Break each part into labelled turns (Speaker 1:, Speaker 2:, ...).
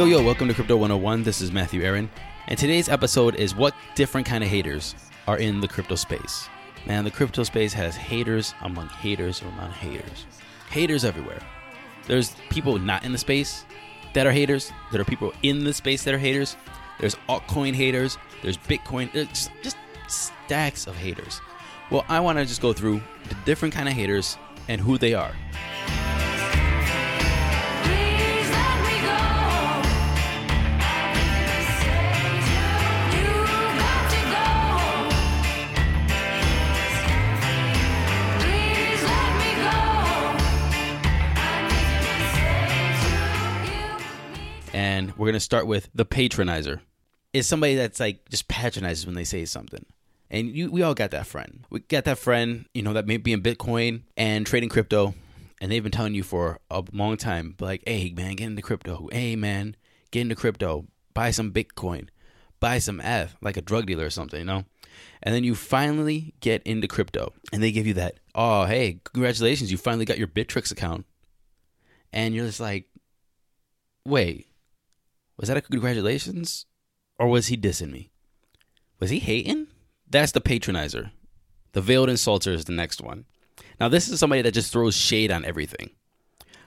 Speaker 1: Yo, yo, welcome to Crypto 101. This is Matthew Aaron. And today's episode is what different kind of haters are in the crypto space. Man, the crypto space has haters among haters or among haters. Haters everywhere. There's people not in the space that are haters. There are people in the space that are haters. There's altcoin haters. There's Bitcoin. There's just, just stacks of haters. Well, I want to just go through the different kind of haters and who they are. And we're gonna start with the patronizer. Is somebody that's like just patronizes when they say something. And you, we all got that friend. We got that friend, you know, that may be in Bitcoin and trading crypto, and they've been telling you for a long time, like, hey man, get into crypto. Hey man, get into crypto. Buy some Bitcoin. Buy some ETH, like a drug dealer or something, you know? And then you finally get into crypto, and they give you that, oh hey, congratulations, you finally got your Bittrex account. And you're just like, wait, was that a congratulations? Or was he dissing me? Was he hating? That's the patronizer. The veiled insulter is the next one. Now, this is somebody that just throws shade on everything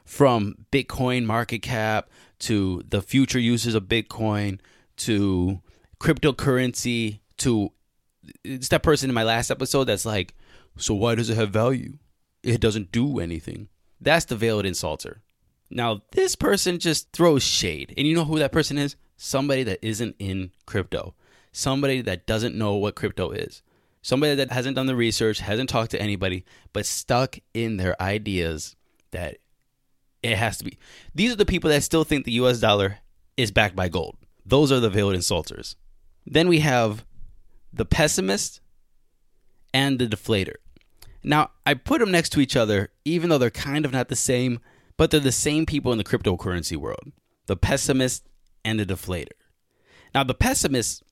Speaker 1: from Bitcoin market cap to the future uses of Bitcoin to cryptocurrency to it's that person in my last episode that's like, so why does it have value? It doesn't do anything. That's the veiled insulter. Now, this person just throws shade. And you know who that person is? Somebody that isn't in crypto. Somebody that doesn't know what crypto is. Somebody that hasn't done the research, hasn't talked to anybody, but stuck in their ideas that it has to be. These are the people that still think the US dollar is backed by gold. Those are the veiled insulters. Then we have the pessimist and the deflator. Now, I put them next to each other, even though they're kind of not the same, but they're the same people in the cryptocurrency world the pessimist and the deflator. Now, the pessimist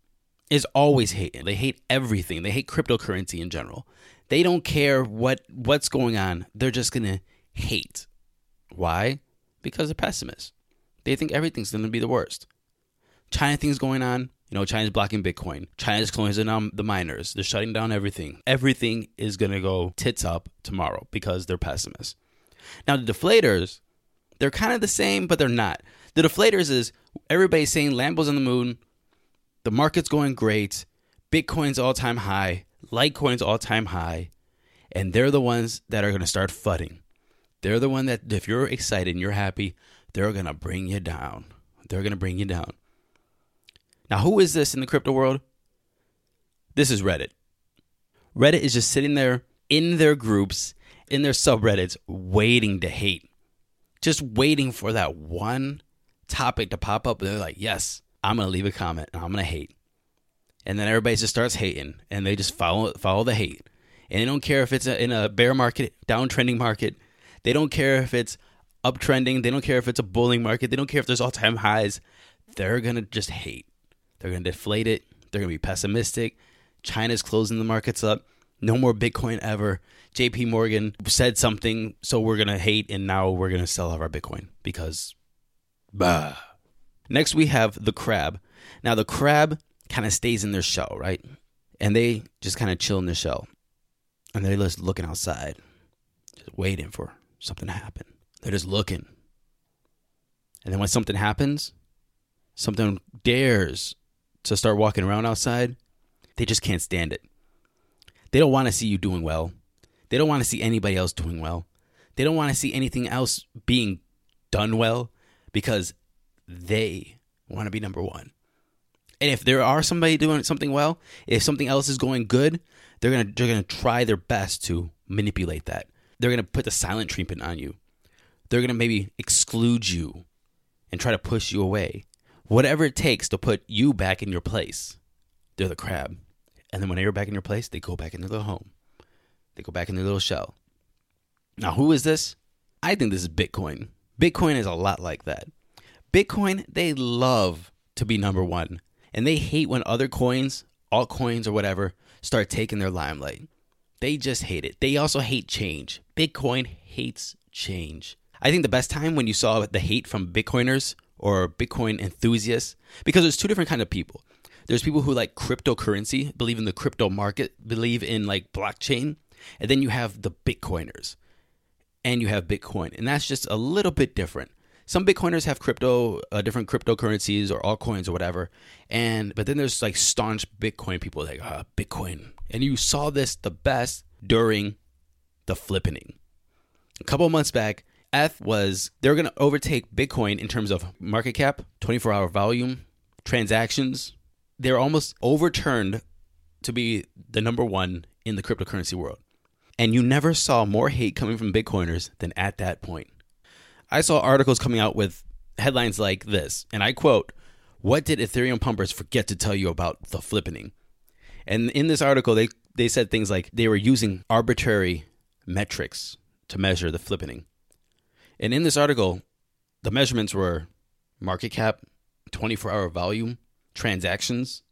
Speaker 1: is always hating. They hate everything. They hate cryptocurrency in general. They don't care what what's going on. They're just going to hate. Why? Because they're pessimists. They think everything's going to be the worst. China things going on. You know, China's blocking Bitcoin. China's closing down the miners. They're shutting down everything. Everything is going to go tits up tomorrow because they're pessimists. Now, the deflators, they're kind of the same, but they're not. The deflators is everybody's saying Lambo's on the moon, the market's going great, Bitcoin's all time high, Litecoin's all time high, and they're the ones that are going to start fudding. They're the one that, if you're excited and you're happy, they're going to bring you down. They're going to bring you down. Now, who is this in the crypto world? This is Reddit. Reddit is just sitting there in their groups, in their subreddits, waiting to hate. Just waiting for that one topic to pop up. And they're like, yes, I'm going to leave a comment and I'm going to hate. And then everybody just starts hating and they just follow follow the hate. And they don't care if it's in a bear market, downtrending market. They don't care if it's uptrending. They don't care if it's a bulling market. They don't care if there's all time highs. They're going to just hate. They're going to deflate it. They're going to be pessimistic. China's closing the markets up. No more Bitcoin ever. JP Morgan said something, so we're going to hate, and now we're going to sell off our Bitcoin because. Bah. Next, we have the crab. Now, the crab kind of stays in their shell, right? And they just kind of chill in their shell. And they're just looking outside, just waiting for something to happen. They're just looking. And then when something happens, something dares to start walking around outside, they just can't stand it. They don't want to see you doing well. They don't want to see anybody else doing well. They don't want to see anything else being done well because they want to be number one. And if there are somebody doing something well, if something else is going good, they're gonna they're gonna try their best to manipulate that. They're gonna put the silent treatment on you. They're gonna maybe exclude you and try to push you away. Whatever it takes to put you back in your place. They're the crab. And then when you're back in your place, they go back into their home. They go back in their little shell. Now, who is this? I think this is Bitcoin. Bitcoin is a lot like that. Bitcoin, they love to be number one. And they hate when other coins, altcoins or whatever, start taking their limelight. They just hate it. They also hate change. Bitcoin hates change. I think the best time when you saw the hate from Bitcoiners or Bitcoin enthusiasts because there's two different kind of people. There's people who like cryptocurrency, believe in the crypto market, believe in like blockchain, and then you have the Bitcoiners, and you have Bitcoin, and that's just a little bit different. Some Bitcoiners have crypto, uh, different cryptocurrencies or altcoins or whatever, and but then there's like staunch Bitcoin people like ah, Bitcoin, and you saw this the best during the flippening. A couple months back, ETH was they were going to overtake Bitcoin in terms of market cap, 24 hour volume, transactions. They're almost overturned to be the number one in the cryptocurrency world. And you never saw more hate coming from Bitcoiners than at that point. I saw articles coming out with headlines like this, and I quote, What did Ethereum pumpers forget to tell you about the flippening? And in this article, they, they said things like they were using arbitrary metrics to measure the flippening. And in this article, the measurements were market cap, 24 hour volume, transactions.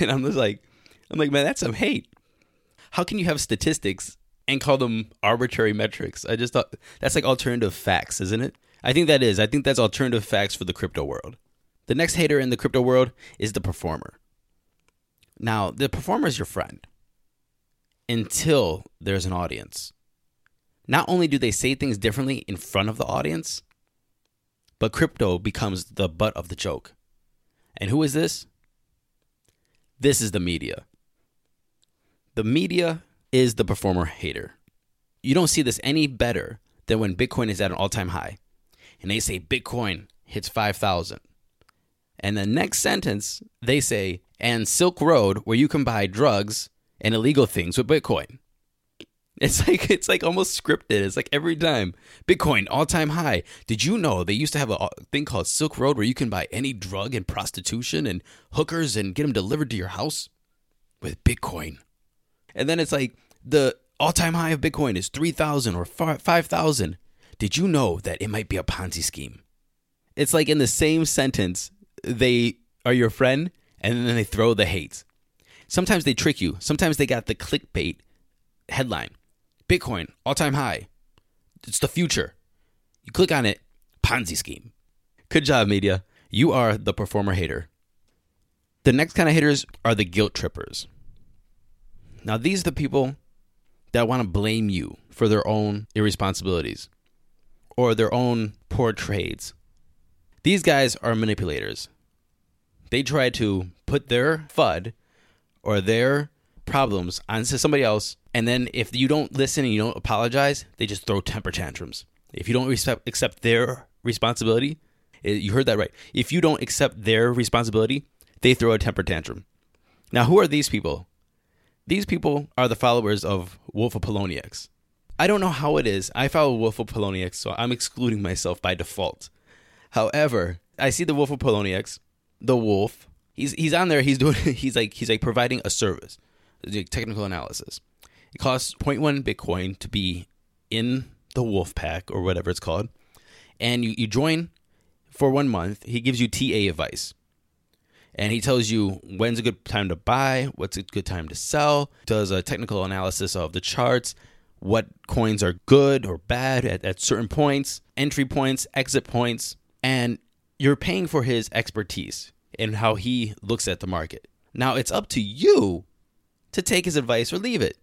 Speaker 1: And I'm just like, I'm like, man, that's some hate. How can you have statistics and call them arbitrary metrics? I just thought that's like alternative facts, isn't it? I think that is. I think that's alternative facts for the crypto world. The next hater in the crypto world is the performer. Now, the performer is your friend until there's an audience. Not only do they say things differently in front of the audience, but crypto becomes the butt of the joke. And who is this? This is the media. The media is the performer hater. You don't see this any better than when Bitcoin is at an all time high and they say Bitcoin hits 5,000. And the next sentence, they say, and Silk Road, where you can buy drugs and illegal things with Bitcoin. It's like it's like almost scripted. It's like every time Bitcoin all time high. Did you know they used to have a thing called Silk Road where you can buy any drug and prostitution and hookers and get them delivered to your house with Bitcoin? And then it's like the all time high of Bitcoin is three thousand or five thousand. Did you know that it might be a Ponzi scheme? It's like in the same sentence they are your friend and then they throw the hate. Sometimes they trick you. Sometimes they got the clickbait headline Bitcoin, all time high. It's the future. You click on it, Ponzi scheme. Good job, media. You are the performer hater. The next kind of haters are the guilt trippers. Now, these are the people that want to blame you for their own irresponsibilities or their own poor trades. These guys are manipulators. They try to put their FUD or their problems onto somebody else, and then if you don't listen and you don't apologize, they just throw temper tantrums. If you don't respect, accept their responsibility, you heard that right. If you don't accept their responsibility, they throw a temper tantrum. Now, who are these people? These people are the followers of Wolf of Poloniex. I don't know how it is. I follow Wolf of Poloniex, so I'm excluding myself by default. However, I see the Wolf of Poloniex, the wolf. He's he's on there. He's doing. He's like he's like providing a service, technical analysis. It costs 0.1 Bitcoin to be in the Wolf Pack or whatever it's called, and you you join for one month. He gives you TA advice and he tells you when's a good time to buy, what's a good time to sell, does a technical analysis of the charts, what coins are good or bad at, at certain points, entry points, exit points, and you're paying for his expertise and how he looks at the market. Now it's up to you to take his advice or leave it.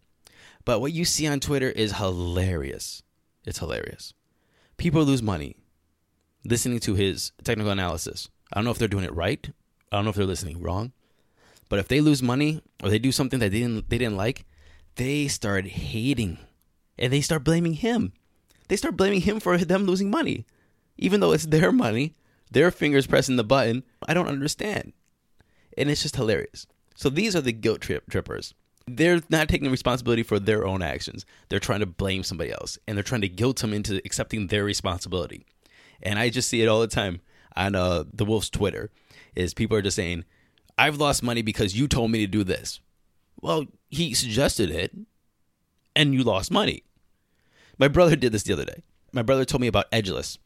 Speaker 1: But what you see on Twitter is hilarious. It's hilarious. People lose money listening to his technical analysis. I don't know if they're doing it right. I don't know if they're listening wrong. But if they lose money or they do something that they didn't they didn't like, they start hating and they start blaming him. They start blaming him for them losing money. Even though it's their money, their fingers pressing the button. I don't understand. And it's just hilarious. So these are the guilt trip trippers. They're not taking responsibility for their own actions. They're trying to blame somebody else and they're trying to guilt them into accepting their responsibility. And I just see it all the time on uh, the Wolf's Twitter is people are just saying, I've lost money because you told me to do this. Well, he suggested it and you lost money. My brother did this the other day. My brother told me about Edgeless.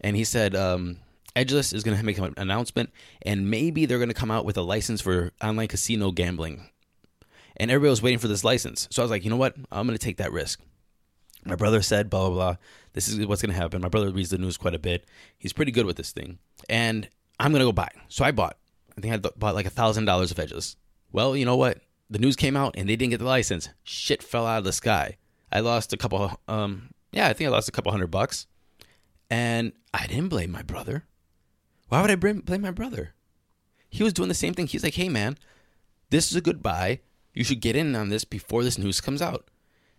Speaker 1: And he said, um, Edgeless is going to make an announcement and maybe they're going to come out with a license for online casino gambling. And everybody was waiting for this license. So I was like, you know what? I'm going to take that risk. My brother said, blah, blah, blah. This is what's going to happen. My brother reads the news quite a bit. He's pretty good with this thing. And I'm going to go buy. So I bought. I think I bought like a $1,000 of edges. Well, you know what? The news came out and they didn't get the license. Shit fell out of the sky. I lost a couple, um, yeah, I think I lost a couple hundred bucks. And I didn't blame my brother. Why would I blame my brother? He was doing the same thing. He's like, hey, man, this is a good buy. You should get in on this before this news comes out.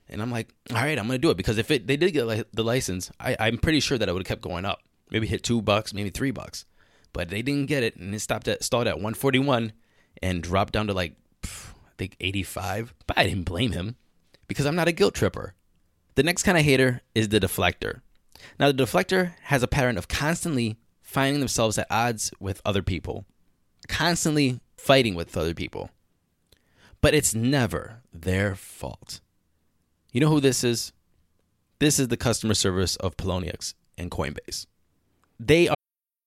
Speaker 1: And I'm like, all right, I'm gonna do it because if it they did get the license, I, I'm pretty sure that it would have kept going up. Maybe hit two bucks, maybe three bucks, but they didn't get it, and it stopped at stalled at 141 and dropped down to like I think 85. But I didn't blame him because I'm not a guilt tripper. The next kind of hater is the deflector. Now, the deflector has a pattern of constantly finding themselves at odds with other people, constantly fighting with other people. But it's never their fault. You know who this is? This is the customer service of Poloniex and Coinbase. They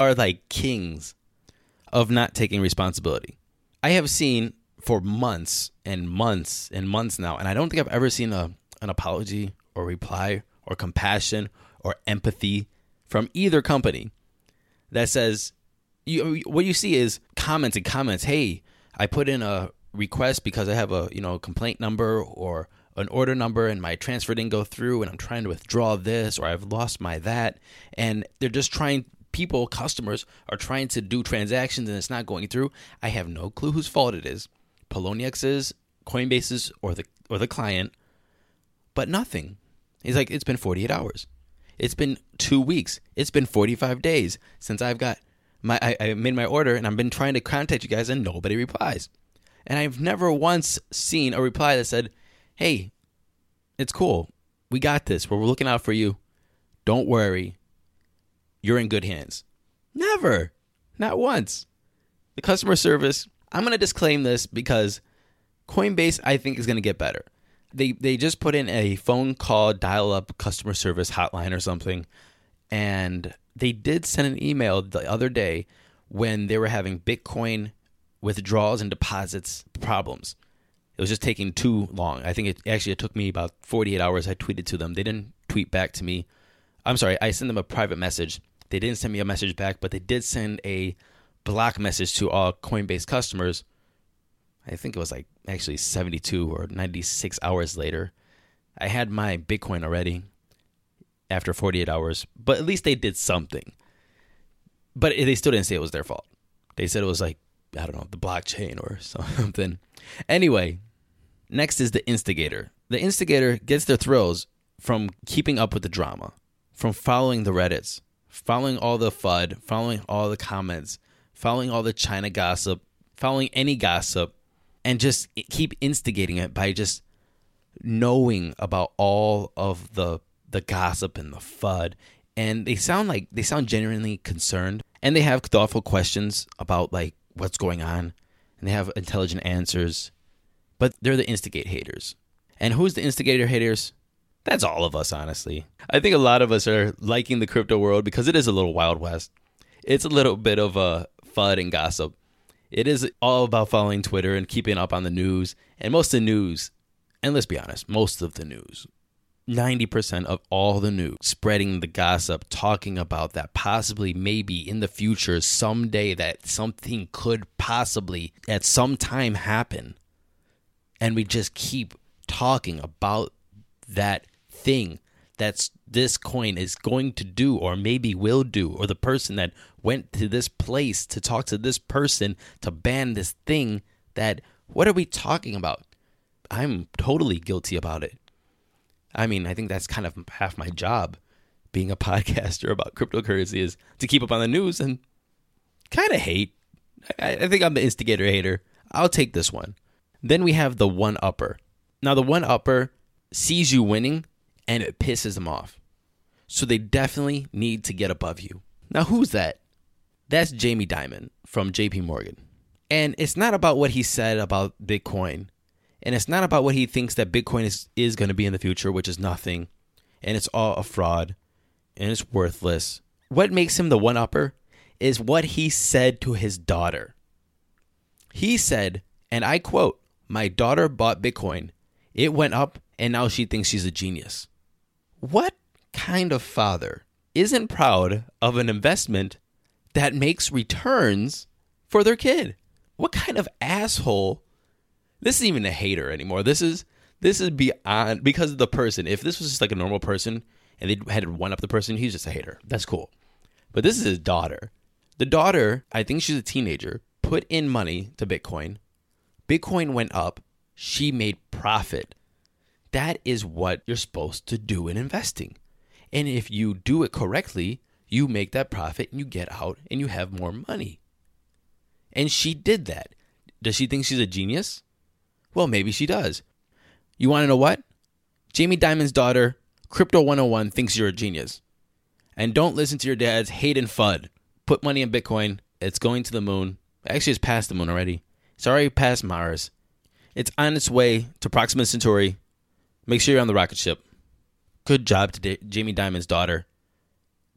Speaker 1: Are like kings of not taking responsibility. I have seen for months and months and months now, and I don't think I've ever seen a, an apology or reply or compassion or empathy from either company that says you what you see is comments and comments. Hey, I put in a request because I have a you know complaint number or an order number and my transfer didn't go through and I'm trying to withdraw this or I've lost my that and they're just trying people customers are trying to do transactions and it's not going through. I have no clue whose fault it is. Poloniex's, Coinbase's or the or the client, but nothing. He's like it's been 48 hours. It's been 2 weeks. It's been 45 days since I've got my I, I made my order and I've been trying to contact you guys and nobody replies. And I've never once seen a reply that said, "Hey, it's cool. We got this. We're looking out for you. Don't worry. You're in good hands." Never. Not once. The customer service, I'm going to disclaim this because Coinbase I think is going to get better. They they just put in a phone call dial up customer service hotline or something and they did send an email the other day when they were having Bitcoin withdrawals and deposits problems. It was just taking too long. I think it actually it took me about 48 hours. I tweeted to them. They didn't tweet back to me. I'm sorry. I sent them a private message. They didn't send me a message back, but they did send a block message to all Coinbase customers. I think it was like actually 72 or 96 hours later. I had my Bitcoin already after 48 hours, but at least they did something. But they still didn't say it was their fault. They said it was like, I don't know, the blockchain or something. Anyway, next is the instigator. The instigator gets their thrills from keeping up with the drama, from following the Reddits, following all the FUD, following all the comments, following all the China gossip, following any gossip, and just keep instigating it by just knowing about all of the the gossip and the FUD. And they sound like they sound genuinely concerned and they have thoughtful questions about like what's going on and they have intelligent answers. But they're the instigate haters. And who's the instigator haters? That's all of us, honestly. I think a lot of us are liking the crypto world because it is a little wild west. It's a little bit of a FUD and gossip. It is all about following Twitter and keeping up on the news. And most of the news, and let's be honest, most of the news, 90% of all the news, spreading the gossip, talking about that possibly, maybe in the future, someday, that something could possibly at some time happen. And we just keep talking about that thing that's this coin is going to do or maybe will do or the person that went to this place to talk to this person to ban this thing that what are we talking about? I'm totally guilty about it. I mean i think that's kind of half my job being a podcaster about cryptocurrency is to keep up on the news and kind of hate. I, I think i'm the instigator hater. I'll take this one. Then we have the one upper. Now the one upper sees you winning and it pisses them off. So they definitely need to get above you. Now who's that? That's Jamie Dimon from JP Morgan. And it's not about what he said about Bitcoin. And it's not about what he thinks that Bitcoin is, is going to be in the future, which is nothing. And it's all a fraud. And it's worthless. What makes him the one upper is what he said to his daughter. He said, and I quote, My daughter bought Bitcoin. It went up, and now she thinks she's a genius. What kind of father isn't proud of an investment that makes returns for their kid? What kind of asshole? This isn't even a hater anymore. This is this is beyond because of the person. If this was just like a normal person and they had one up the person, he's just a hater. That's cool. But this is his daughter. The daughter, I think she's a teenager, put in money to Bitcoin. Bitcoin went up. She made profit. That is what you're supposed to do in investing. And if you do it correctly, you make that profit and you get out and you have more money. And she did that. Does she think she's a genius? Well, maybe she does. You want to know what? Jamie Dimon's daughter, Crypto 101, thinks you're a genius. And don't listen to your dad's hate and FUD. Put money in Bitcoin. It's going to the moon. Actually, it's past the moon already. It's already past Mars. It's on its way to Proxima Centauri. Make sure you're on the rocket ship. Good job to Da- Jamie Dimon's daughter.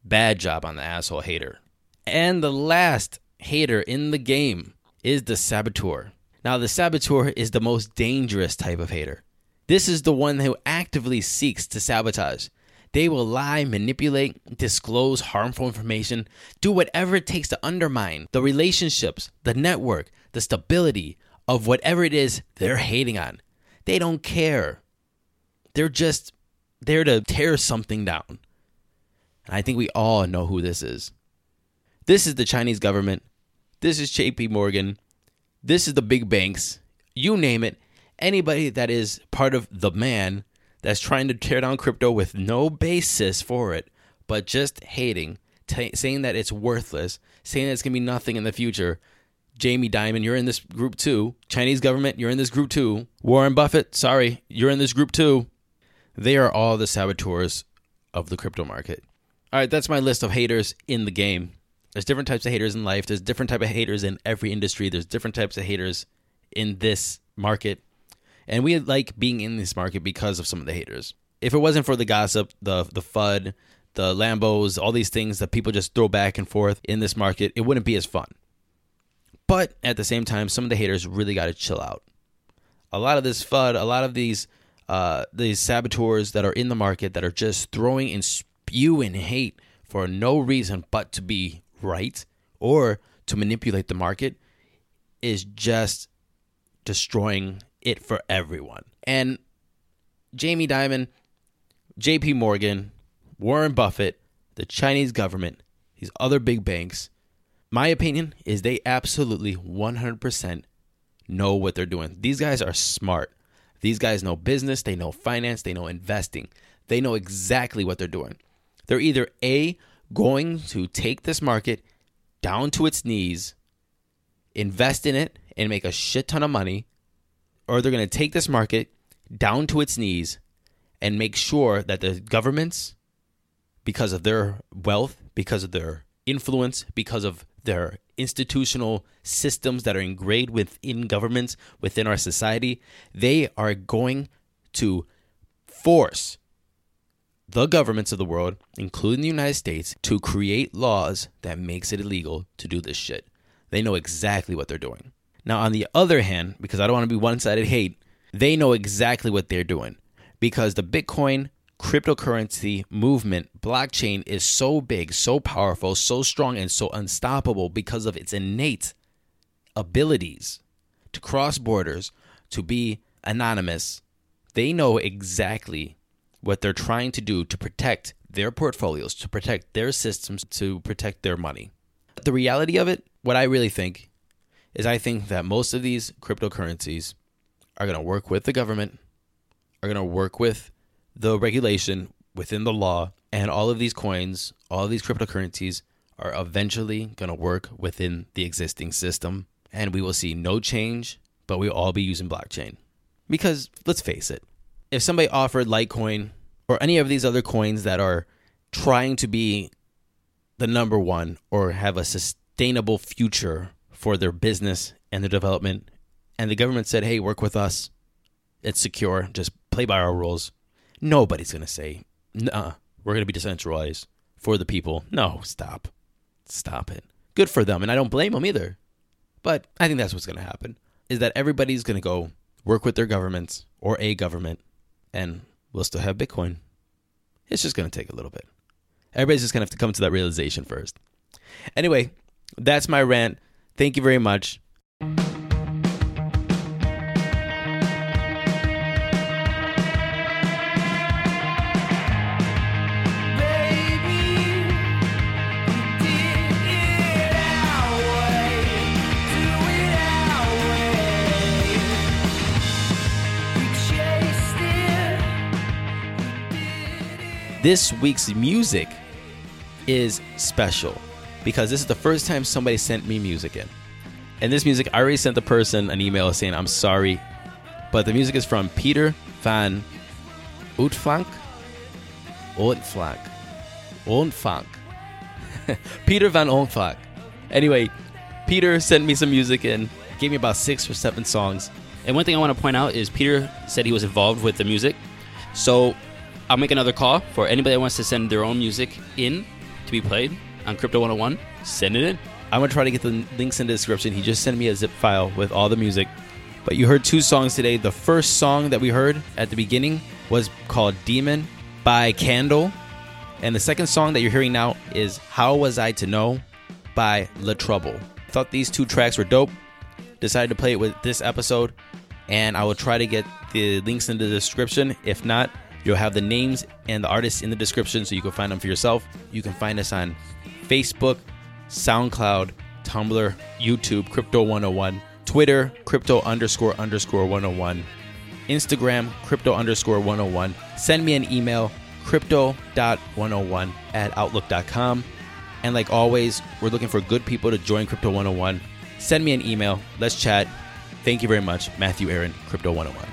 Speaker 1: Bad job on the asshole hater. And the last hater in the game is the saboteur. Now, the saboteur is the most dangerous type of hater. This is the one who actively seeks to sabotage. They will lie, manipulate, disclose harmful information, do whatever it takes to undermine the relationships, the network, the stability of whatever it is they're hating on. They don't care. They're just there to tear something down. And I think we all know who this is. This is the Chinese government. This is JP Morgan. This is the big banks. You name it. Anybody that is part of the man that's trying to tear down crypto with no basis for it, but just hating, t- saying that it's worthless, saying that it's going to be nothing in the future. Jamie Dimon, you're in this group too. Chinese government, you're in this group too. Warren Buffett, sorry, you're in this group too. They are all the saboteurs of the crypto market. All right, that's my list of haters in the game. There's different types of haters in life. There's different type of haters in every industry. There's different types of haters in this market. And we like being in this market because of some of the haters. If it wasn't for the gossip, the the FUD, the Lambos, all these things that people just throw back and forth in this market, it wouldn't be as fun. But at the same time, some of the haters really got to chill out. A lot of this FUD, a lot of these uh, these saboteurs that are in the market that are just throwing and spewing hate for no reason but to be right or to manipulate the market is just destroying it for everyone. And Jamie Dimon, JP Morgan, Warren Buffett, the Chinese government, these other big banks, my opinion is they absolutely 100% know what they're doing. These guys are smart. These guys know business, they know finance, they know investing. They know exactly what they're doing. They're either A, going to take this market down to its knees, invest in it, and make a shit ton of money, or they're going to take this market down to its knees and make sure that the governments, because of their wealth, because of their influence, because of their institutional systems that are ingrained within governments, within our society, they are going to force the governments of the world, including the United States, to create laws that makes it illegal to do this shit. They know exactly what they're doing. Now, on the other hand, because I don't want to be one-sided hate, they know exactly what they're doing because the Bitcoin cryptocurrency movement, blockchain is so big, so powerful, so strong, and so unstoppable because of its innate abilities to cross borders, to be anonymous. They know exactly what they're trying to do to protect their portfolios, to protect their systems, to protect their money. The reality of it, what I really think, is I think that most of these cryptocurrencies are going to work with the government, are going to work with the regulation within the law, and all of these coins, all of these cryptocurrencies are eventually going to work within the existing system. And we will see no change, but we'll all be using blockchain. Because let's face it, if somebody offered Litecoin or any of these other coins that are trying to be the number one or have a sustainable future for their business and their development, and the government said, hey, work with us, it's secure, just play by our rules, nobody's going to say, nah, we're going to be decentralized for the people. No, stop. Stop it. Good for them, and I don't blame them either. But I think that's what's going to happen is that everybody's going to go work with their governments or a government, and we'll still have Bitcoin. It's just going to take a little bit. Everybody's just going to have to come to that realization first. Anyway, that's my rant. Thank you very much. This week's music is special because this is the first time somebody sent me music in. And this music, I already sent the person an email saying, I'm sorry, but the music is from Peter van Uitflank. Uitflank. Uitflank. Peter van Uitflank. Anyway, Peter sent me some music in, gave me about six or seven songs.
Speaker 2: And one thing I want to point out is Peter said he was involved with the music. So I'll make another call for anybody that wants to send their own music in to be played on Crypto 101. Send it in.
Speaker 1: I'm gonna try to get the links in the description. He just sent me a zip file with all the music. But you heard two songs today. The first song that we heard at the beginning was called Demon by Candle. And the second song that you're hearing now is How Was I to Know by La Trouble. Thought these two tracks were dope. Decided to play it with this episode. And I will try to get the links in the description. If not, you'll have the names and the artists in the description so you can find them for yourself. You can find us on Facebook, SoundCloud, Tumblr, YouTube, Crypto 101, Twitter, Crypto underscore underscore 101, Instagram, Crypto underscore 101. Send me an email, crypto.101 at outlook.com. And like always, we're looking for good people to join Crypto 101. Send me an email. Let's chat. Thank you very much. Matthew Aaron, Crypto 101.